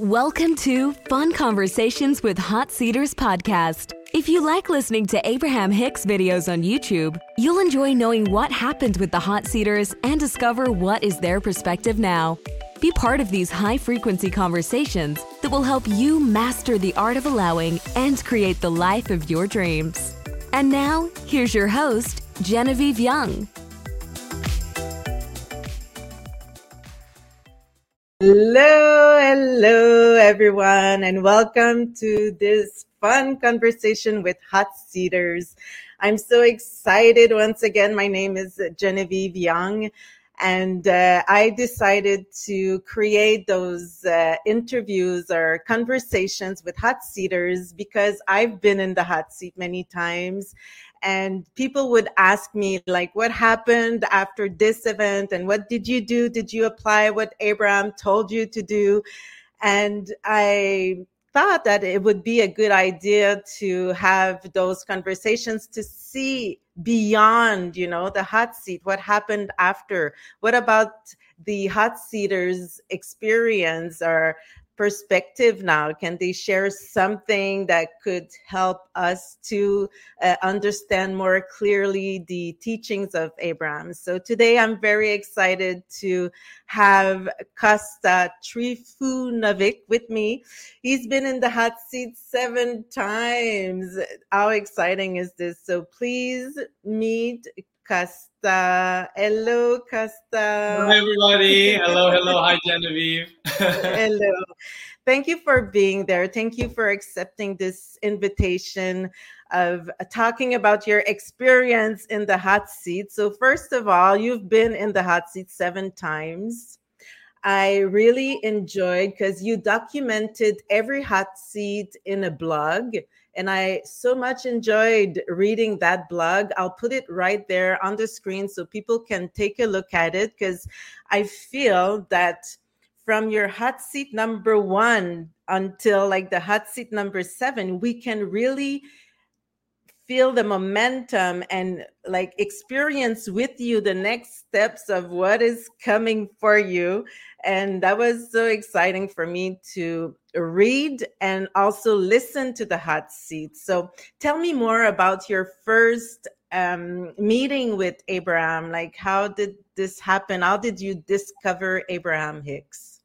Welcome to Fun Conversations with Hot Seaters podcast. If you like listening to Abraham Hicks videos on YouTube, you'll enjoy knowing what happened with the Hot Seaters and discover what is their perspective now. Be part of these high frequency conversations that will help you master the art of allowing and create the life of your dreams. And now, here's your host, Genevieve Young. Hello, hello, everyone, and welcome to this fun conversation with Hot Seaters. I'm so excited once again. My name is Genevieve Young, and uh, I decided to create those uh, interviews or conversations with hot seaters because I've been in the hot seat many times and people would ask me like what happened after this event? And what did you do? Did you apply what abraham told you to do? And i thought that it would be a good idea to have those conversations to see beyond you know the hot seat. What happened after? What about the hot seaters experience or perspective now? Can they share something that could help us to uh, understand more clearly the teachings of Abraham? So today I'm very excited to have Costa Trifunovic with me. He's been in the hot seat seven times. How exciting is this? So please meet Costa. Hello, Costa. Hi, everybody. Hello, hello. Hi, Genevieve. hello. Thank you for being there. Thank you for accepting this invitation of talking about your experience in the hot seat. So, first of all, you've been in the hot seat seven times. I really enjoyed because you documented every hot seat in a blog and I so much enjoyed reading that blog. I'll put it right there on the screen so people can take a look at it because I feel that from your hot seat number one until like the hot seat number seven, we can really feel the momentum and like experience with you the next steps of what is coming for you. And that was so exciting for me to read and also listen to the hot seat so tell me more about your first um, meeting with abraham. Like how did this happen? How did you discover abraham hicks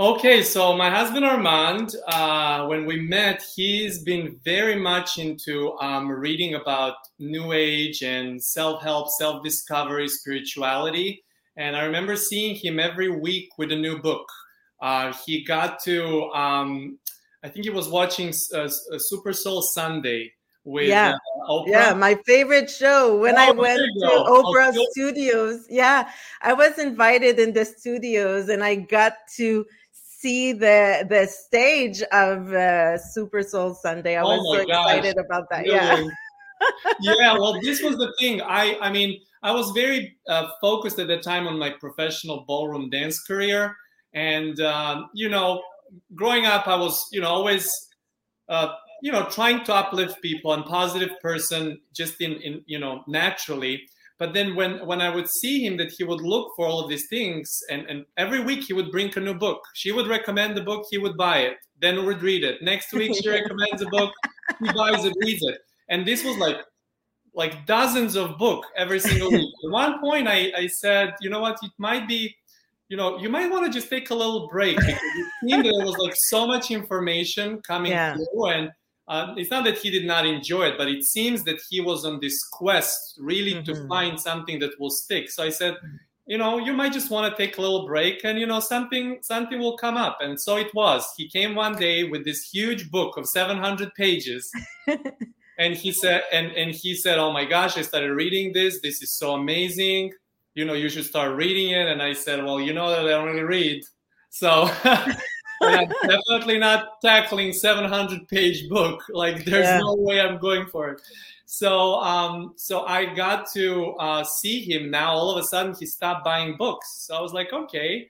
Okay, so my husband Armand, uh, when we met, he's been very much into um, reading about New Age and self help, self discovery, spirituality. And I remember seeing him every week with a new book. Uh, he got to, um, I think he was watching uh, Super Soul Sunday with yeah. Uh, Oprah. Yeah, my favorite show when oh, I went to Oprah oh, Studios. Yeah, I was invited in the studios and I got to see the the stage of uh, Super Soul Sunday. I oh was so gosh. excited about that. Really? Yeah. yeah, well, this was the thing. I I mean, I was very uh, focused at the time on my professional ballroom dance career, and um, you know, growing up, I was you know always. Uh, you know, trying to uplift people and positive person just in, in you know naturally but then when when I would see him, that he would look for all of these things, and and every week he would bring a new book. She would recommend the book, he would buy it, then would read it. Next week she recommends a book, he buys it, reads it, and this was like like dozens of book every single week. At one point, I I said, you know what, it might be. You know, you might want to just take a little break because it seemed there was like so much information coming yeah. through, and uh, it's not that he did not enjoy it, but it seems that he was on this quest really mm-hmm. to find something that will stick. So I said, mm-hmm. you know, you might just want to take a little break, and you know, something something will come up. And so it was. He came one day with this huge book of 700 pages. and he said and, and he said oh my gosh i started reading this this is so amazing you know you should start reading it and i said well you know that i don't really read so I'm definitely not tackling 700 page book. Like there's yeah. no way I'm going for it. So um, so I got to uh, see him now. All of a sudden, he stopped buying books. So I was like, okay,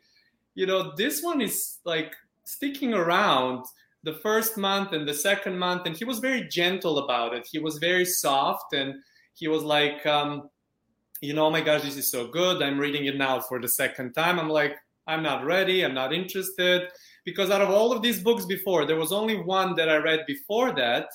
you know, this one is like sticking around the first month and the second month, and he was very gentle about it. He was very soft, and he was like, um, you know, oh my gosh, this is so good. I'm reading it now for the second time. I'm like, I'm not ready. I'm not interested. Because out of all of these books before, there was only one that I read before that.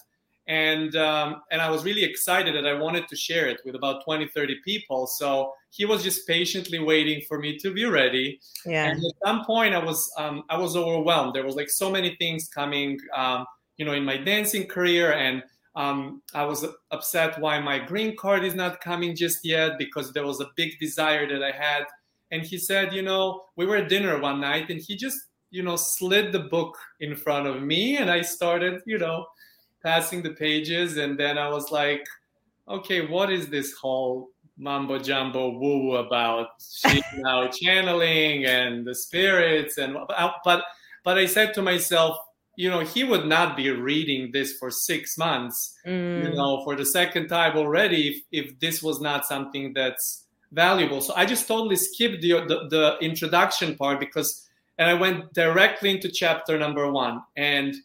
And, um, and I was really excited that I wanted to share it with about 20, 30 people. So he was just patiently waiting for me to be ready. Yeah. And at some point I was, um, I was overwhelmed. There was like so many things coming, um, you know, in my dancing career and um, I was upset why my green card is not coming just yet because there was a big desire that I had. And he said, you know, we were at dinner one night and he just, you know, slid the book in front of me and I started, you know, passing the pages. And then I was like, okay, what is this whole mambo jumbo woo woo about know, channeling and the spirits and but but I said to myself, you know, he would not be reading this for six months, mm. you know, for the second time already if, if this was not something that's valuable. So I just totally skipped the, the, the introduction part because, and I went directly into chapter number one. And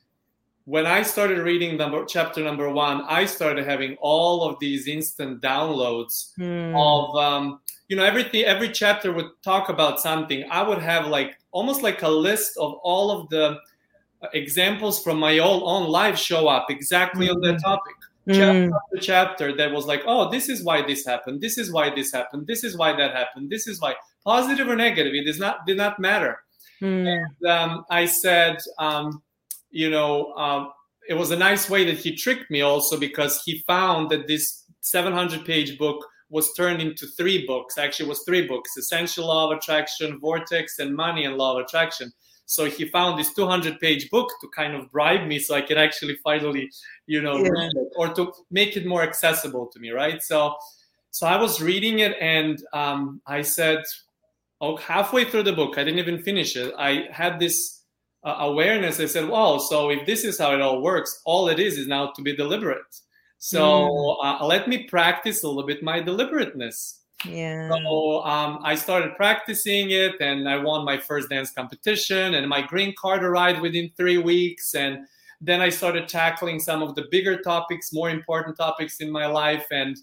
when I started reading number chapter number one, I started having all of these instant downloads mm. of, um, you know, everything. Every chapter would talk about something. I would have like almost like a list of all of the examples from my own, own life show up exactly mm-hmm. on that mm. topic. Mm. Chapter after chapter that was like, oh, this is why this happened, this is why this happened, this is why that happened, this is why positive or negative, it does not did not matter. Mm. And um, I said, um, you know, um, it was a nice way that he tricked me also because he found that this 700 page book was turned into three books. Actually, it was three books: Essential Law of Attraction, Vortex, and Money and Law of Attraction. So he found this 200 page book to kind of bribe me so I could actually finally, you know, yeah. or to make it more accessible to me, right? So, so I was reading it and um, I said, halfway through the book, I didn't even finish it. I had this uh, awareness. I said, wow, so if this is how it all works, all it is is now to be deliberate. So mm. uh, let me practice a little bit my deliberateness. Yeah. So um, I started practicing it, and I won my first dance competition, and my green card arrived within three weeks. And then I started tackling some of the bigger topics, more important topics in my life, and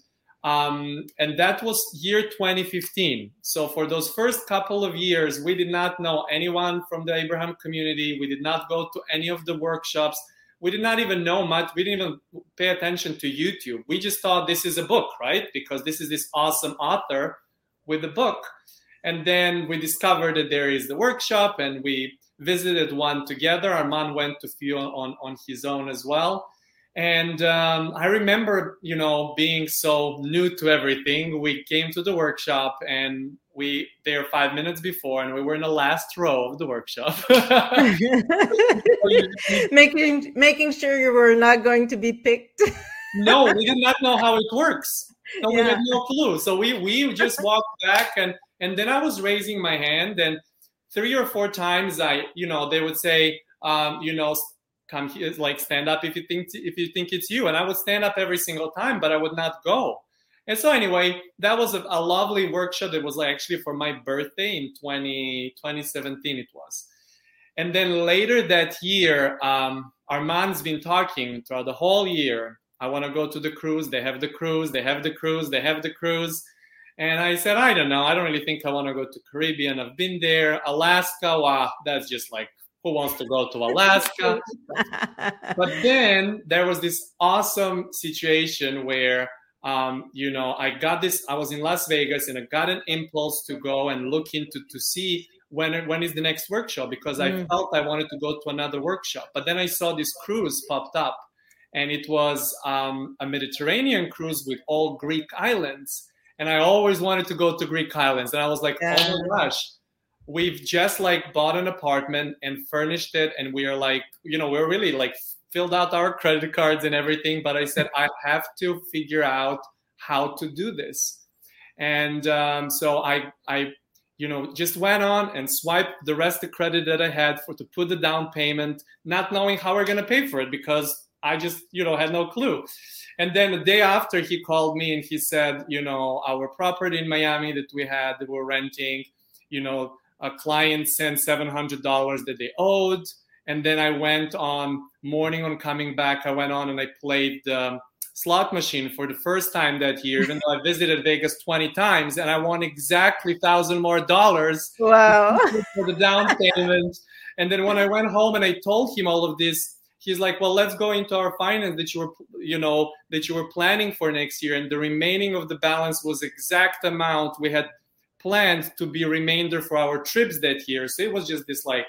um, and that was year 2015. So for those first couple of years, we did not know anyone from the Abraham community. We did not go to any of the workshops we did not even know much. We didn't even pay attention to YouTube. We just thought this is a book, right? Because this is this awesome author with a book. And then we discovered that there is the workshop and we visited one together. Armand went to few on, on his own as well. And um, I remember, you know, being so new to everything. We came to the workshop and we there five minutes before and we were in the last row of the workshop making making sure you were not going to be picked no we did not know how it works no, yeah. we had no clue so we we just walked back and and then i was raising my hand and three or four times i you know they would say um, you know come here like stand up if you think if you think it's you and i would stand up every single time but i would not go and so anyway, that was a, a lovely workshop. That was like actually for my birthday in 20, 2017 it was. And then later that year, um, Armand's been talking throughout the whole year. I want to go to the cruise. They have the cruise. They have the cruise. They have the cruise. And I said, I don't know. I don't really think I want to go to Caribbean. I've been there. Alaska, wow, that's just like who wants to go to Alaska? but then there was this awesome situation where um, you know, I got this. I was in Las Vegas and I got an impulse to go and look into to see when when is the next workshop because mm. I felt I wanted to go to another workshop. But then I saw this cruise popped up, and it was um, a Mediterranean cruise with all Greek islands. And I always wanted to go to Greek islands, and I was like, yeah. oh my gosh, we've just like bought an apartment and furnished it, and we are like, you know, we're really like filled out our credit cards and everything, but I said, I have to figure out how to do this. And um, so I, I, you know, just went on and swiped the rest of credit that I had for to put the down payment, not knowing how we're gonna pay for it because I just, you know, had no clue. And then the day after, he called me and he said, you know, our property in Miami that we had that we're renting, you know, a client sent seven hundred dollars that they owed and then I went on morning on coming back. I went on and I played um, slot machine for the first time that year, even though I visited Vegas 20 times, and I won exactly thousand more dollars. Wow! For the down payment. And then when I went home and I told him all of this, he's like, "Well, let's go into our finance that you were, you know, that you were planning for next year." And the remaining of the balance was exact amount we had planned to be remainder for our trips that year. So it was just this like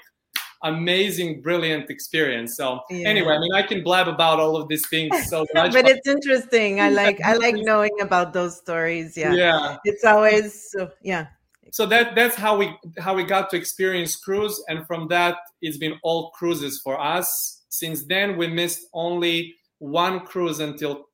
amazing, brilliant experience. So yeah. anyway, I mean, I can blab about all of these things so much, but, it's interesting. I like I like knowing about those stories. Yeah, yeah, it's always so, yeah. So that that's how we how we got to experience cruise, and from that, it's been all cruises for us. Since then, we missed only one cruise until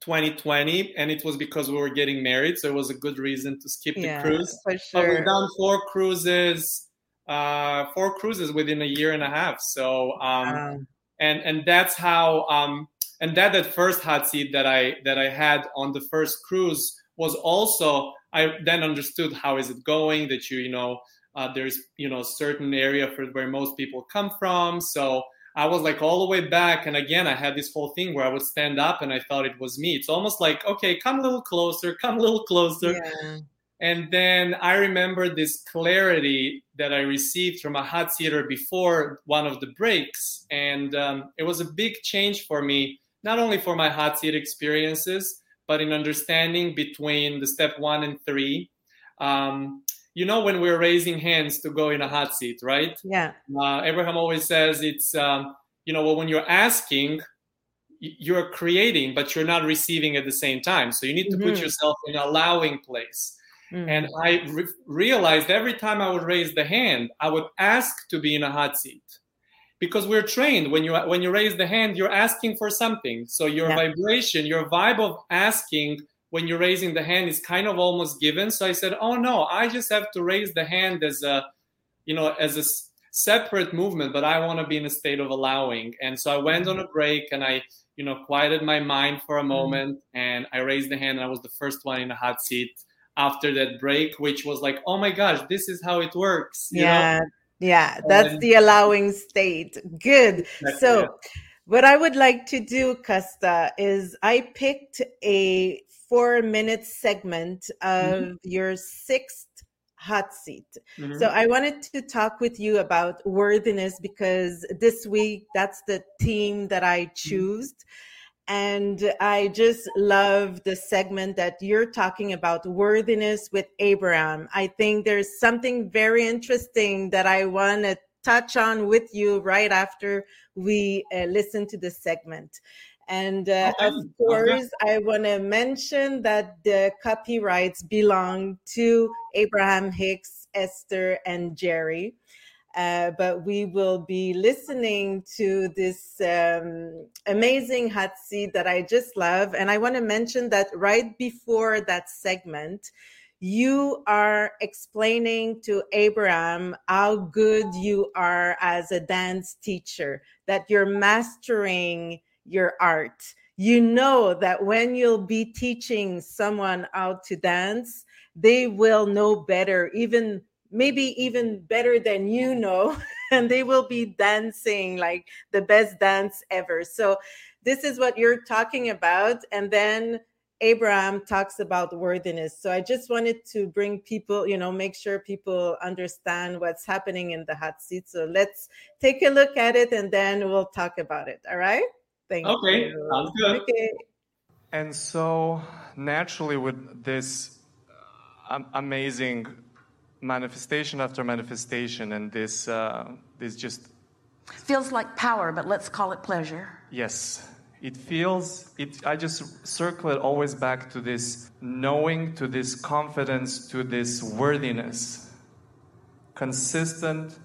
2020, and it was because we were getting married, so it was a good reason to skip yeah, the cruise. For sure. But we've done four cruises uh, four cruises within a year and a half. So, um, wow. and and that's how, um, and that that first hot seat that I that I had on the first cruise was also I then understood how is it going that you you know uh, there's you know certain area for where most people come from. So I was like all the way back, and again I had this whole thing where I would stand up and I thought it was me. It's almost like okay, come a little closer, come a little closer. Yeah. And then I remember this clarity that I received from a hot seater before one of the breaks. And um, it was a big change for me, not only for my hot seat experiences, but in understanding between the step one and three. Um, you know, when we're raising hands to go in a hot seat, right? Yeah. Uh, Abraham always says it's, um, you know, well, when you're asking, you're creating, but you're not receiving at the same time. So you need to mm-hmm. put yourself in allowing place. Mm. And I re- realized every time I would raise the hand, I would ask to be in a hot seat because we're trained when you when you raise the hand, you're asking for something. So your yeah. vibration, your vibe of asking when you're raising the hand is kind of almost given. So I said, "Oh no, I just have to raise the hand as a, you know, as a separate movement, but I want to be in a state of allowing." And so I went on a break and I, you know, quieted my mind for a mm-hmm. moment, and I raised the hand, and I was the first one in the hot seat after that break, which was like, oh my gosh, this is how it works. yeah. Know? Yeah. That's and, the allowing state. Good. So, what I would like to do, Costa, is I picked a four minute segment of mm-hmm. your sixth hot seat. Mm-hmm. So I wanted to talk with you about worthiness because this week that's the theme that I mm-hmm. choose. And I just love the segment that you're talking about worthiness with Abraham. I think there's something very interesting that I want to touch on with you right after we uh, listen to the segment. And uh, okay. of course, okay. I want to mention that the copyrights belong to Abraham Hicks, Esther, and Jerry. Uh, but we will be listening to this um, amazing hot seat that I just love. And I want to mention that right before that segment, you are explaining to Abraham how good you are as a dance teacher, that you're mastering your art. You know that when you'll be teaching someone how to dance, they will know better, even maybe even better than you know and they will be dancing like the best dance ever. So this is what you're talking about and then abraham talks about worthiness. So i just wanted to bring people you know make sure people understand what's happening in the hot seat. So let's take a look at it and then we'll talk about it all right thank okay, you okay sounds good okay and so naturally with this uh, amazing manifestation after manifestation, and this uh, this just feels like power, but let's call it pleasure. Yes, it feels. It. I just circle it always back to this knowing, to this confidence, to this worthiness, consistent.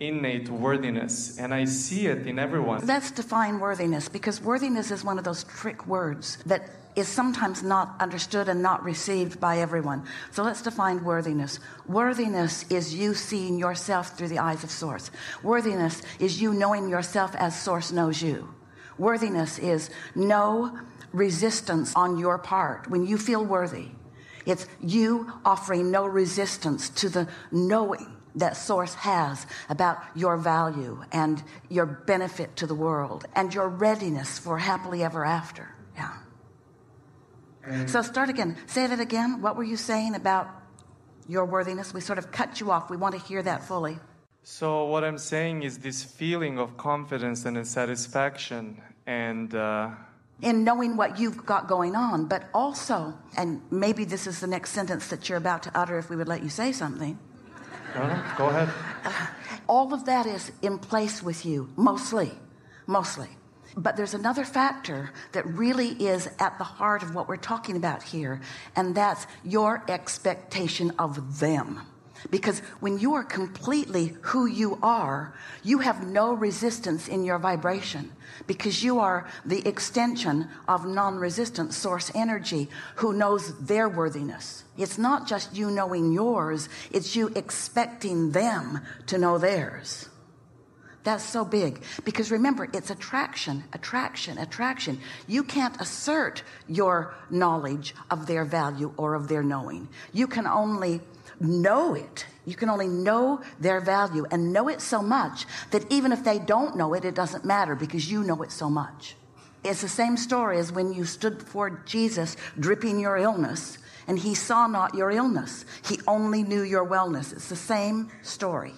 Innate worthiness, and I see it in everyone. Let's define worthiness because worthiness is one of those trick words that is sometimes not understood and not received by everyone. So let's define worthiness. Worthiness is you seeing yourself through the eyes of Source. Worthiness is you knowing yourself as Source knows you. Worthiness is no resistance on your part when you feel worthy. It's you offering no resistance to the knowing that source has about your value and your benefit to the world and your readiness for happily ever after. Yeah. So start again. Say that again. What were you saying about your worthiness? We sort of cut you off. We want to hear that fully. So, what I'm saying is this feeling of confidence and satisfaction, and uh, in knowing what you've got going on, but also, and maybe this is the next sentence that you're about to utter if we would let you say something. No, no, go ahead. Uh, all of that is in place with you, mostly. Mostly. But there's another factor that really is at the heart of what we're talking about here, and that's your expectation of them. Because when you are completely who you are, you have no resistance in your vibration because you are the extension of non resistant source energy who knows their worthiness. It's not just you knowing yours, it's you expecting them to know theirs. That's so big because remember, it's attraction, attraction, attraction. You can't assert your knowledge of their value or of their knowing. You can only know it. You can only know their value and know it so much that even if they don't know it, it doesn't matter because you know it so much. It's the same story as when you stood before Jesus dripping your illness and he saw not your illness. He only knew your wellness. It's the same story.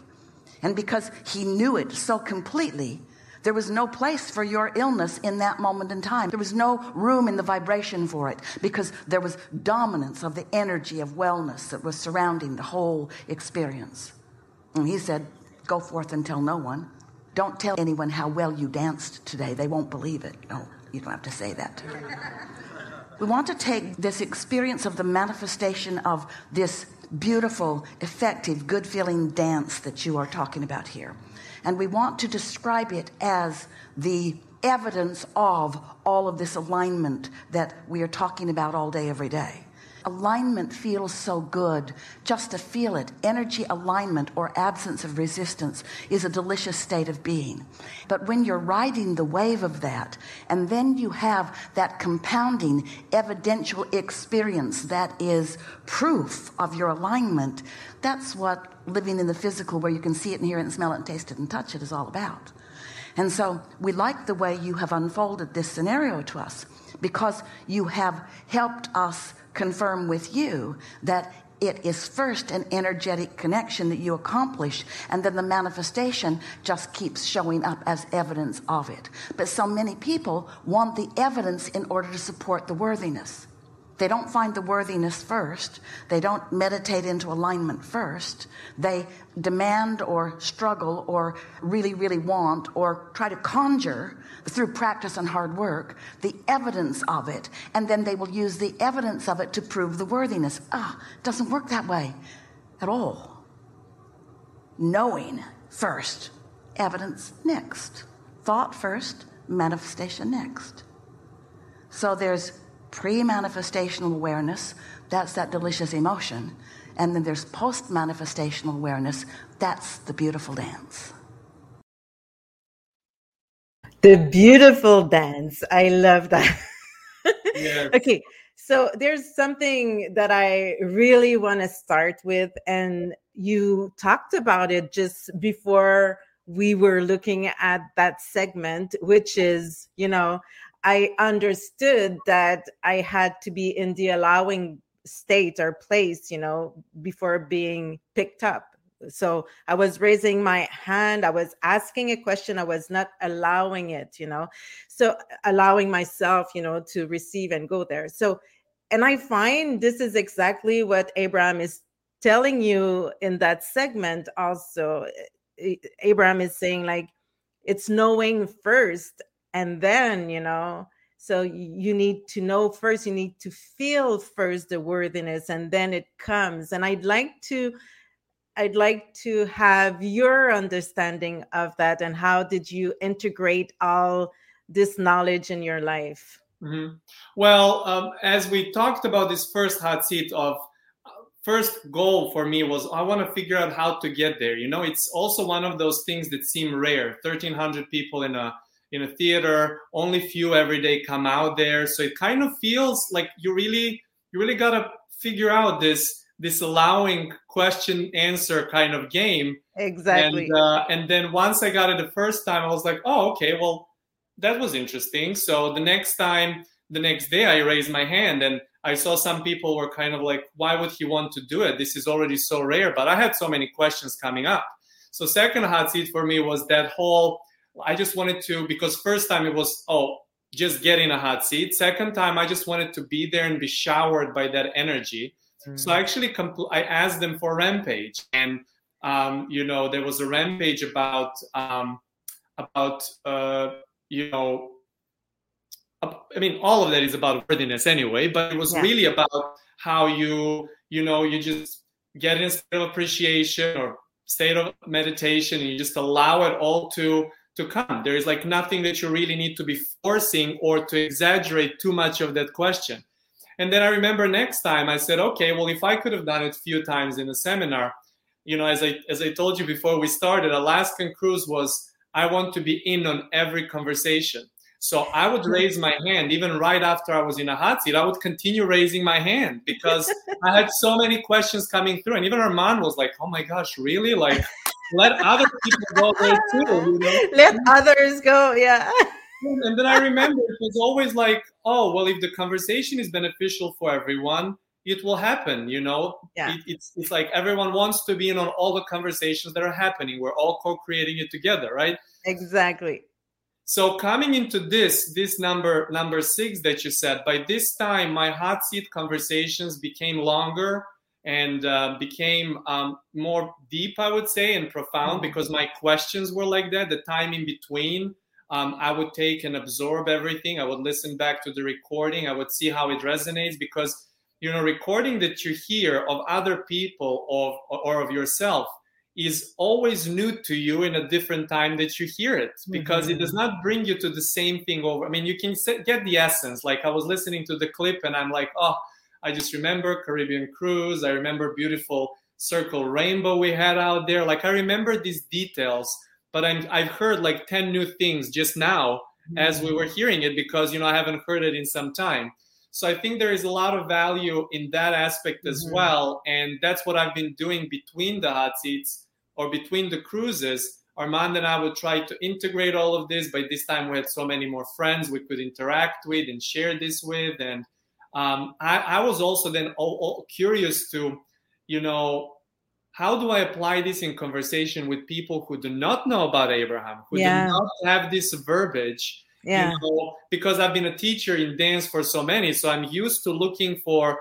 And because he knew it so completely, there was no place for your illness in that moment in time. There was no room in the vibration for it because there was dominance of the energy of wellness that was surrounding the whole experience. And he said, Go forth and tell no one. Don't tell anyone how well you danced today. They won't believe it. No, you don't have to say that. we want to take this experience of the manifestation of this beautiful, effective, good feeling dance that you are talking about here. And we want to describe it as the evidence of all of this alignment that we are talking about all day, every day. Alignment feels so good just to feel it. Energy alignment or absence of resistance is a delicious state of being. But when you're riding the wave of that, and then you have that compounding evidential experience that is proof of your alignment, that's what living in the physical, where you can see it and hear it and smell it and taste it and touch it, is all about. And so we like the way you have unfolded this scenario to us because you have helped us confirm with you that it is first an energetic connection that you accomplish, and then the manifestation just keeps showing up as evidence of it. But so many people want the evidence in order to support the worthiness. They don't find the worthiness first. They don't meditate into alignment first. They demand or struggle or really, really want or try to conjure through practice and hard work the evidence of it. And then they will use the evidence of it to prove the worthiness. Ah, it doesn't work that way at all. Knowing first, evidence next. Thought first, manifestation next. So there's pre manifestational awareness, that's that delicious emotion. And then there's post manifestational awareness, that's the beautiful dance. The beautiful dance. I love that. Yes. okay. So there's something that I really want to start with. And you talked about it just before we were looking at that segment, which is, you know, I understood that I had to be in the allowing state or place, you know, before being picked up. So I was raising my hand, I was asking a question, I was not allowing it, you know. So allowing myself, you know, to receive and go there. So, and I find this is exactly what Abraham is telling you in that segment also. Abraham is saying, like, it's knowing first and then you know so you need to know first you need to feel first the worthiness and then it comes and i'd like to i'd like to have your understanding of that and how did you integrate all this knowledge in your life mm-hmm. well um, as we talked about this first hot seat of uh, first goal for me was i want to figure out how to get there you know it's also one of those things that seem rare 1300 people in a in a theater only few every day come out there so it kind of feels like you really you really got to figure out this this allowing question answer kind of game exactly and, uh, and then once i got it the first time i was like oh okay well that was interesting so the next time the next day i raised my hand and I saw some people were kind of like, why would he want to do it? This is already so rare. But I had so many questions coming up. So second hot seat for me was that whole. I just wanted to because first time it was oh just get in a hot seat. Second time I just wanted to be there and be showered by that energy. Mm-hmm. So I actually compl- I asked them for rampage and um, you know there was a rampage about um, about uh, you know I mean, all of that is about worthiness anyway, but it was yeah. really about how you, you know, you just get in a state of appreciation or state of meditation and you just allow it all to to come. There is like nothing that you really need to be forcing or to exaggerate too much of that question. And then I remember next time I said, okay, well, if I could have done it a few times in a seminar, you know, as I as I told you before we started, Alaskan cruise was I want to be in on every conversation. So I would raise my hand even right after I was in a hot seat. I would continue raising my hand because I had so many questions coming through, and even Armand was like, "Oh my gosh, really? Like, let other people go there too. You know? Let others go. Yeah." And then I remember it was always like, "Oh, well, if the conversation is beneficial for everyone." It will happen, you know. Yeah. It, it's it's like everyone wants to be in on all the conversations that are happening. We're all co-creating it together, right? Exactly so coming into this, this number number six that you said, by this time my hot seat conversations became longer and uh, became um, more deep, I would say, and profound mm-hmm. because my questions were like that. The time in between, um, I would take and absorb everything. I would listen back to the recording. I would see how it resonates because you know, recording that you hear of other people of, or of yourself is always new to you in a different time that you hear it because mm-hmm. it does mm-hmm. not bring you to the same thing over. I mean, you can get the essence. Like I was listening to the clip and I'm like, oh, I just remember Caribbean cruise. I remember beautiful circle rainbow we had out there. Like I remember these details, but I'm, I've heard like 10 new things just now mm-hmm. as we were hearing it because, you know, I haven't heard it in some time. So I think there is a lot of value in that aspect as mm-hmm. well. And that's what I've been doing between the hot seats or between the cruises. Armand and I would try to integrate all of this. By this time, we had so many more friends we could interact with and share this with. And um, I, I, was also then all, all curious to, you know, how do I apply this in conversation with people who do not know about Abraham, who yeah. do not have this verbiage? yeah. You know, because I've been a teacher in dance for so many, so I'm used to looking for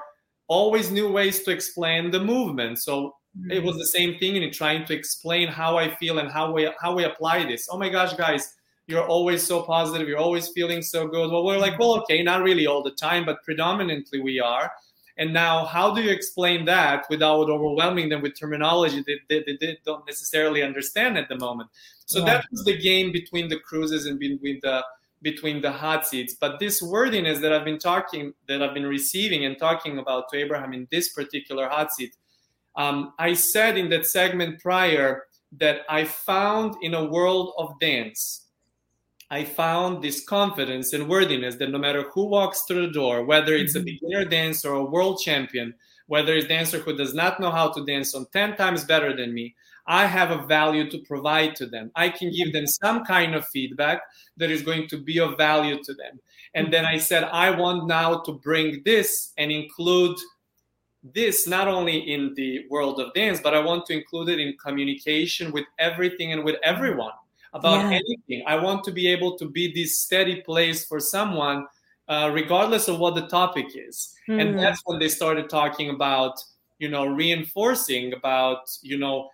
always new ways to explain the movement. So mm-hmm. it was the same thing in trying to explain how I feel and how we how we apply this. Oh my gosh, guys, you're always so positive, you're always feeling so good. Well, we're like, well, okay, not really all the time, but predominantly we are. And now, how do you explain that without overwhelming them with terminology that they, they, they don't necessarily understand at the moment? So yeah. that was the game between the cruises and between the between the hot seats. But this wordiness that I've been talking, that I've been receiving and talking about to Abraham in this particular hot seat, um, I said in that segment prior that I found in a world of dance, I found this confidence and worthiness that no matter who walks through the door, whether it's mm-hmm. a beginner dancer or a world champion, whether it's a dancer who does not know how to dance on 10 times better than me, I have a value to provide to them. I can give them some kind of feedback that is going to be of value to them. And then I said, I want now to bring this and include this not only in the world of dance, but I want to include it in communication with everything and with everyone about yeah. anything. I want to be able to be this steady place for someone, uh, regardless of what the topic is. Mm-hmm. And that's when they started talking about, you know, reinforcing about, you know,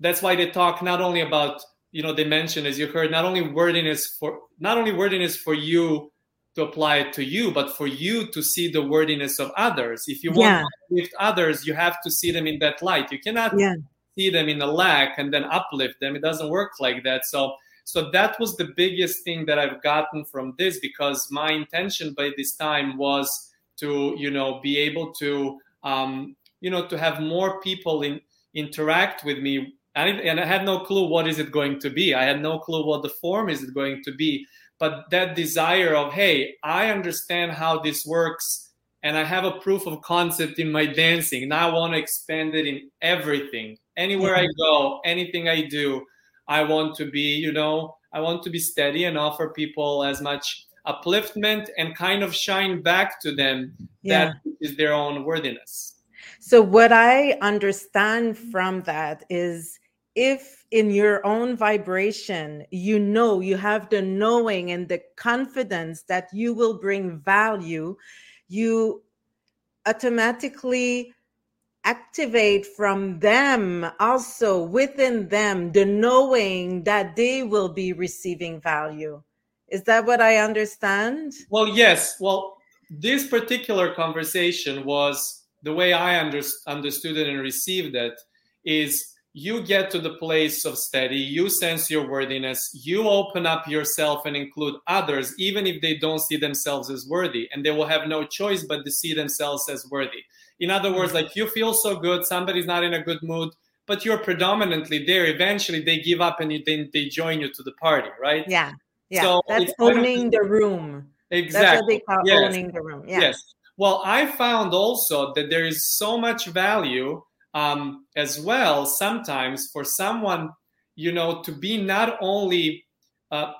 that's why they talk not only about you know they mention as you heard not only wordiness for not only wordiness for you to apply it to you but for you to see the wordiness of others if you want yeah. to lift others you have to see them in that light you cannot yeah. See them in a lack and then uplift them it doesn't work like that so so that was the biggest thing that i've gotten from this because my intention by this time was to you know be able to um you know to have more people in interact with me and I had no clue what is it going to be. I had no clue what the form is it going to be. But that desire of, hey, I understand how this works and I have a proof of concept in my dancing. Now I want to expand it in everything. Anywhere I mm-hmm. go, anything I do, I want to be, you know, I want to be steady and offer people as much upliftment and kind of shine back to them Yeah. that is their own worthiness. So, what I understand from that is if in your own vibration, you know, you have the knowing and the confidence that you will bring value, you automatically activate from them also within them the knowing that they will be receiving value. Is that what I understand? Well, yes. Well, this particular conversation was the way I under, understood it and received it is you get to the place of steady, you sense your worthiness, you open up yourself and include others, even if they don't see themselves as worthy, and they will have no choice but to see themselves as worthy. In other words, like you feel so good, somebody's not in a good mood, but you're predominantly there. Eventually, they give up and you, they, they join you to the party, right? Yeah. Yeah. So That's it's kind of- owning the room. That's what Exactly. they call Yes. owning the room. Yeah. Yes. Well, I found also that there is so much value um, as well sometimes for someone, you know, to be not only uh,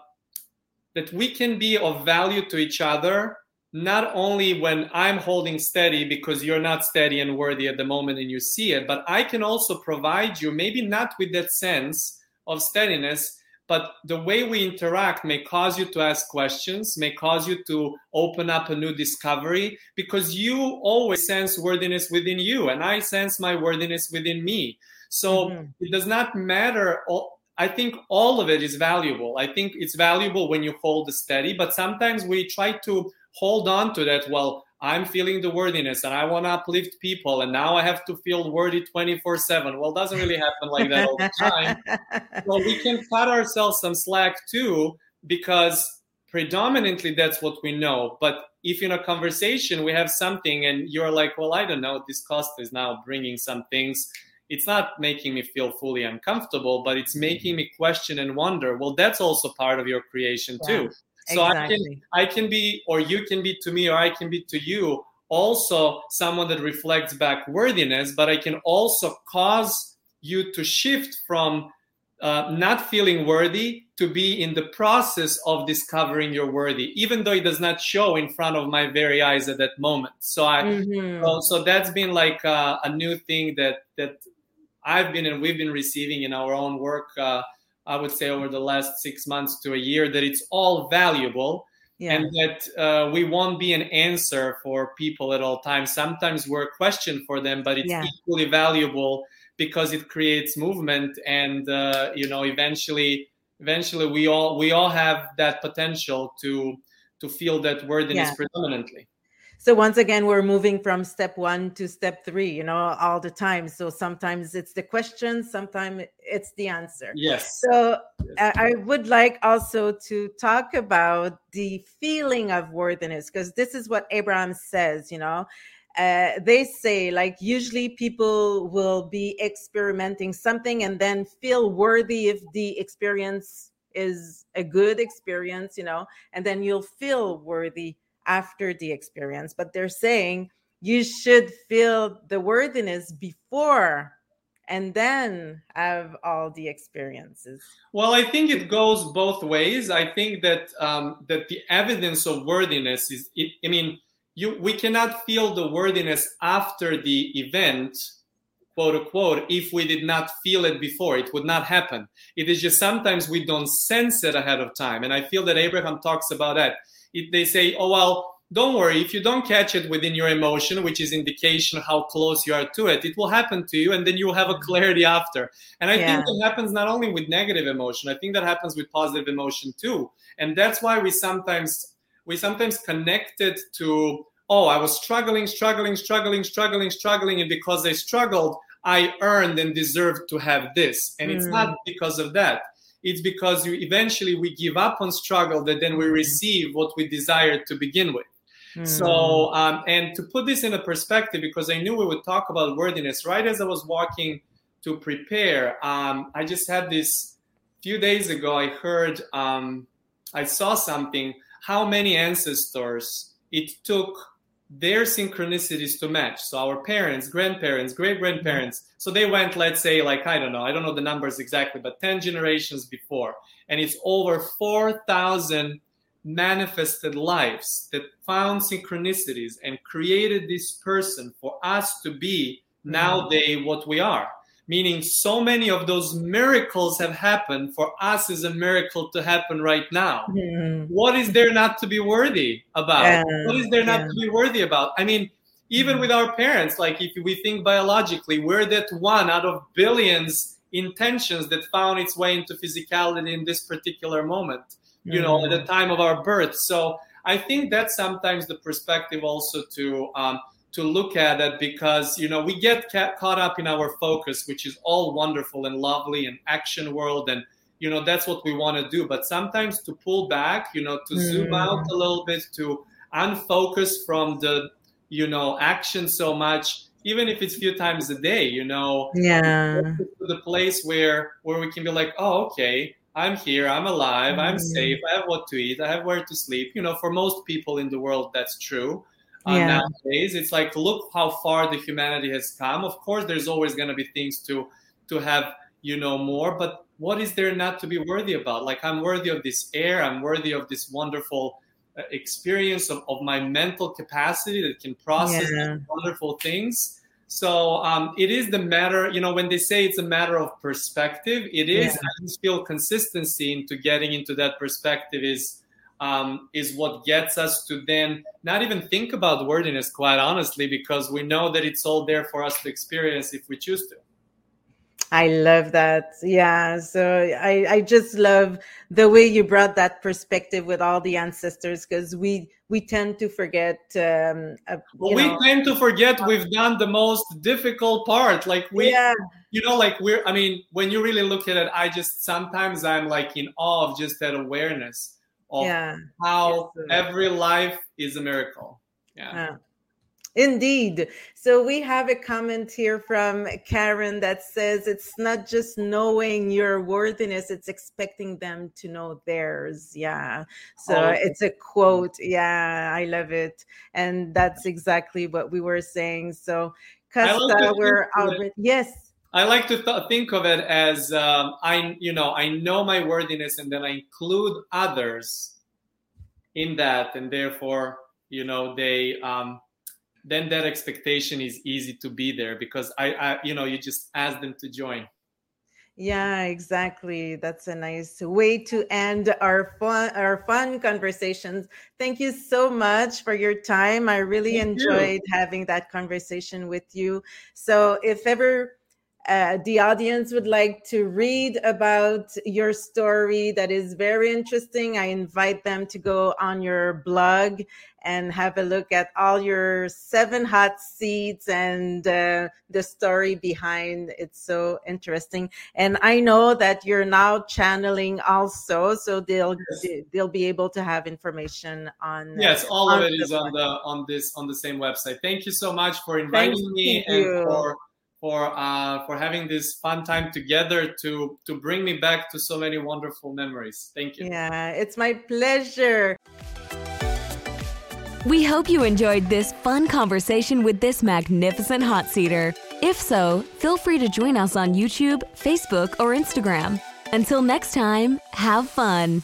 that we can be of value to each other, not only when I'm holding steady because you're not steady and worthy at the moment and you see it, but I can also provide you, maybe not with that sense of steadiness, but the way we interact may cause you to ask questions may cause you to open up a new discovery because you always sense worthiness within you and i sense my worthiness within me so Mhm. it does not matter all, i think all of it is valuable i think it's valuable when you hold the steady but sometimes we try to hold on to that well i'm feeling the worthiness and i want to uplift people and now i have to feel worthy 24 7 well it doesn't really happen like that all the time well, we can cut ourselves some slack too, because predominantly that's what we know. But if in a conversation we have something and you're like, well, I don't know, this cost is now bringing some things, it's not making me feel fully uncomfortable, but it's making mm-hmm. me question and wonder. Well, that's also part of your creation too. So I can. I can be, or you can be to me, or I can be to you, also someone that reflects back worthiness, but I can also cause you to shift from uh, not feeling worthy to be in the process of discovering you're worthy, even though it does not show in front of my very eyes at that moment. So I, Mhm. so, so that's been like uh, a new thing that that I've been and we've been receiving in our own work. Uh, I would say over the last six months to a year that it's all valuable Yeah. and that uh, we won't be an answer for people at all times. Sometimes we're a question for them, but it's Yeah. equally valuable because it creates movement, and uh, you know, eventually, eventually, we all we all have that potential to to feel that worthiness Yeah. predominantly. So once again, we're moving from step one to step three, you know, all the time. So sometimes it's the question, sometimes it's the answer. Yes. So I I would like also to talk about the feeling of worthiness because this is what Abraham says, you know. Uh, they say like usually people will be experimenting something and then feel worthy if the experience is a good experience, you know, and then you'll feel worthy after the experience. But they're saying you should feel the worthiness before and then have all the experiences. Well, I think it goes both ways. I think that um, that the evidence of worthiness is. It, I mean, you we cannot feel the worthiness after the event, quote unquote, if we did not feel it before. It would not happen. It is just sometimes we don't sense it ahead of time, and I feel that Abraham talks about that. It, they say, "Oh well." Don't worry, if you don't catch it within your emotion, which is indication how close you are to it, it will happen to you and then you'll have a clarity after. And I Yeah. think that happens not only with negative emotion, I think that happens with positive emotion too. And that's why we sometimes we sometimes connect it to, oh, I was struggling, struggling, struggling, struggling, struggling, and because I struggled, I earned and deserved to have this. And it's Mm. not because of that. It's because you eventually we give up on struggle that then we receive what we desired to begin with. Hmm. So, um, and to put this in a perspective, because I knew we would talk about worthiness, right as I was walking to prepare, um, I just had this few days ago. I heard, um, I saw something, how many ancestors it took their synchronicities to match. So, our parents, grandparents, great grandparents, so they went, let's say, like, I don't know, I don't know the numbers exactly, but 10 generations before. And it's over 4,000 manifested lives that found synchronicities and created this person for us to be now mm-hmm. they what we are meaning so many of those miracles have happened for us is a miracle to happen right now. Mhm. what is there not to be worthy about? Yeah, what is there not yeah. to be worthy about? I mean even with our parents like if we think biologically we're that one out of billions intentions that found its way into physicality in this particular moment you know at the time of our birth. So i think that's sometimes the perspective also to um, to look at it because you know we get ca- caught up in our focus which is all wonderful and lovely and action world and you know that's what we want to do but sometimes to pull back you know to zoom Mm. out a little bit to unfocus from the you know action so much even if it's few times a day you know Yeah. to the place where where we can be like oh okay i'm here i'm alive i'm Mm. safe i have what to eat i have where to sleep you know for most people in the world that's true uh, Yeah. nowadays it's like look how far the humanity has come of course there's always going to be things to to have you know more but what is there not to be worthy about like i'm worthy of this air i'm worthy of this wonderful uh, experience of, of my mental capacity that can process Yeah. wonderful things so um, it is the matter, you know, when they say it's a matter of perspective, it is. Yeah. I just feel consistency into getting into that perspective is um, is what gets us to then not even think about worthiness, quite honestly, because we know that it's all there for us to experience if we choose to. I love that. Yeah. So I, I just love the way you brought that perspective with all the ancestors because we we tend to forget. Um, uh, Well, we know, tend to forget we've done the most difficult part. Like we, yeah, you know, like we're. I mean, when you really look at it, I just sometimes I'm like in awe of just that awareness of yeah. how Yes, every life is a miracle. Yeah. Uh, Indeed. So we have a comment here from Karen that says it's not just knowing your worthiness, it's expecting them to know theirs. Yeah. So Oh. it's a quote. Yeah, I love it. And that's exactly what we were saying. So Costa, we're already yes. I like to th- think of it as um, I, you know, I know my worthiness, and then I include others in that, and therefore, you know, they um, then that expectation is easy to be there because I, I, you know, you just ask them to join. Yeah, exactly. That's a nice way to end our fun our fun conversations. Thank you so much for your time. I really Thank you. enjoyed having that conversation with you. So if ever uh, the audience would like to read about your story that is very interesting, I invite them to go on your blog and have a look at all your seven hot seats and uh, the story behind it's so interesting and i know that you're now channeling also so they'll Yes. they'll be able to have information on uh, Yes, all of on it the is on the on this on the same website. Thank you so much for inviting me you. and for for uh, for having this fun time together to to bring me back to so many wonderful memories. Thank you. yeah it's my pleasure We hope you enjoyed this fun conversation with this magnificent hot seater. If so, feel free to join us on YouTube, Facebook, or Instagram. Until next time, have fun.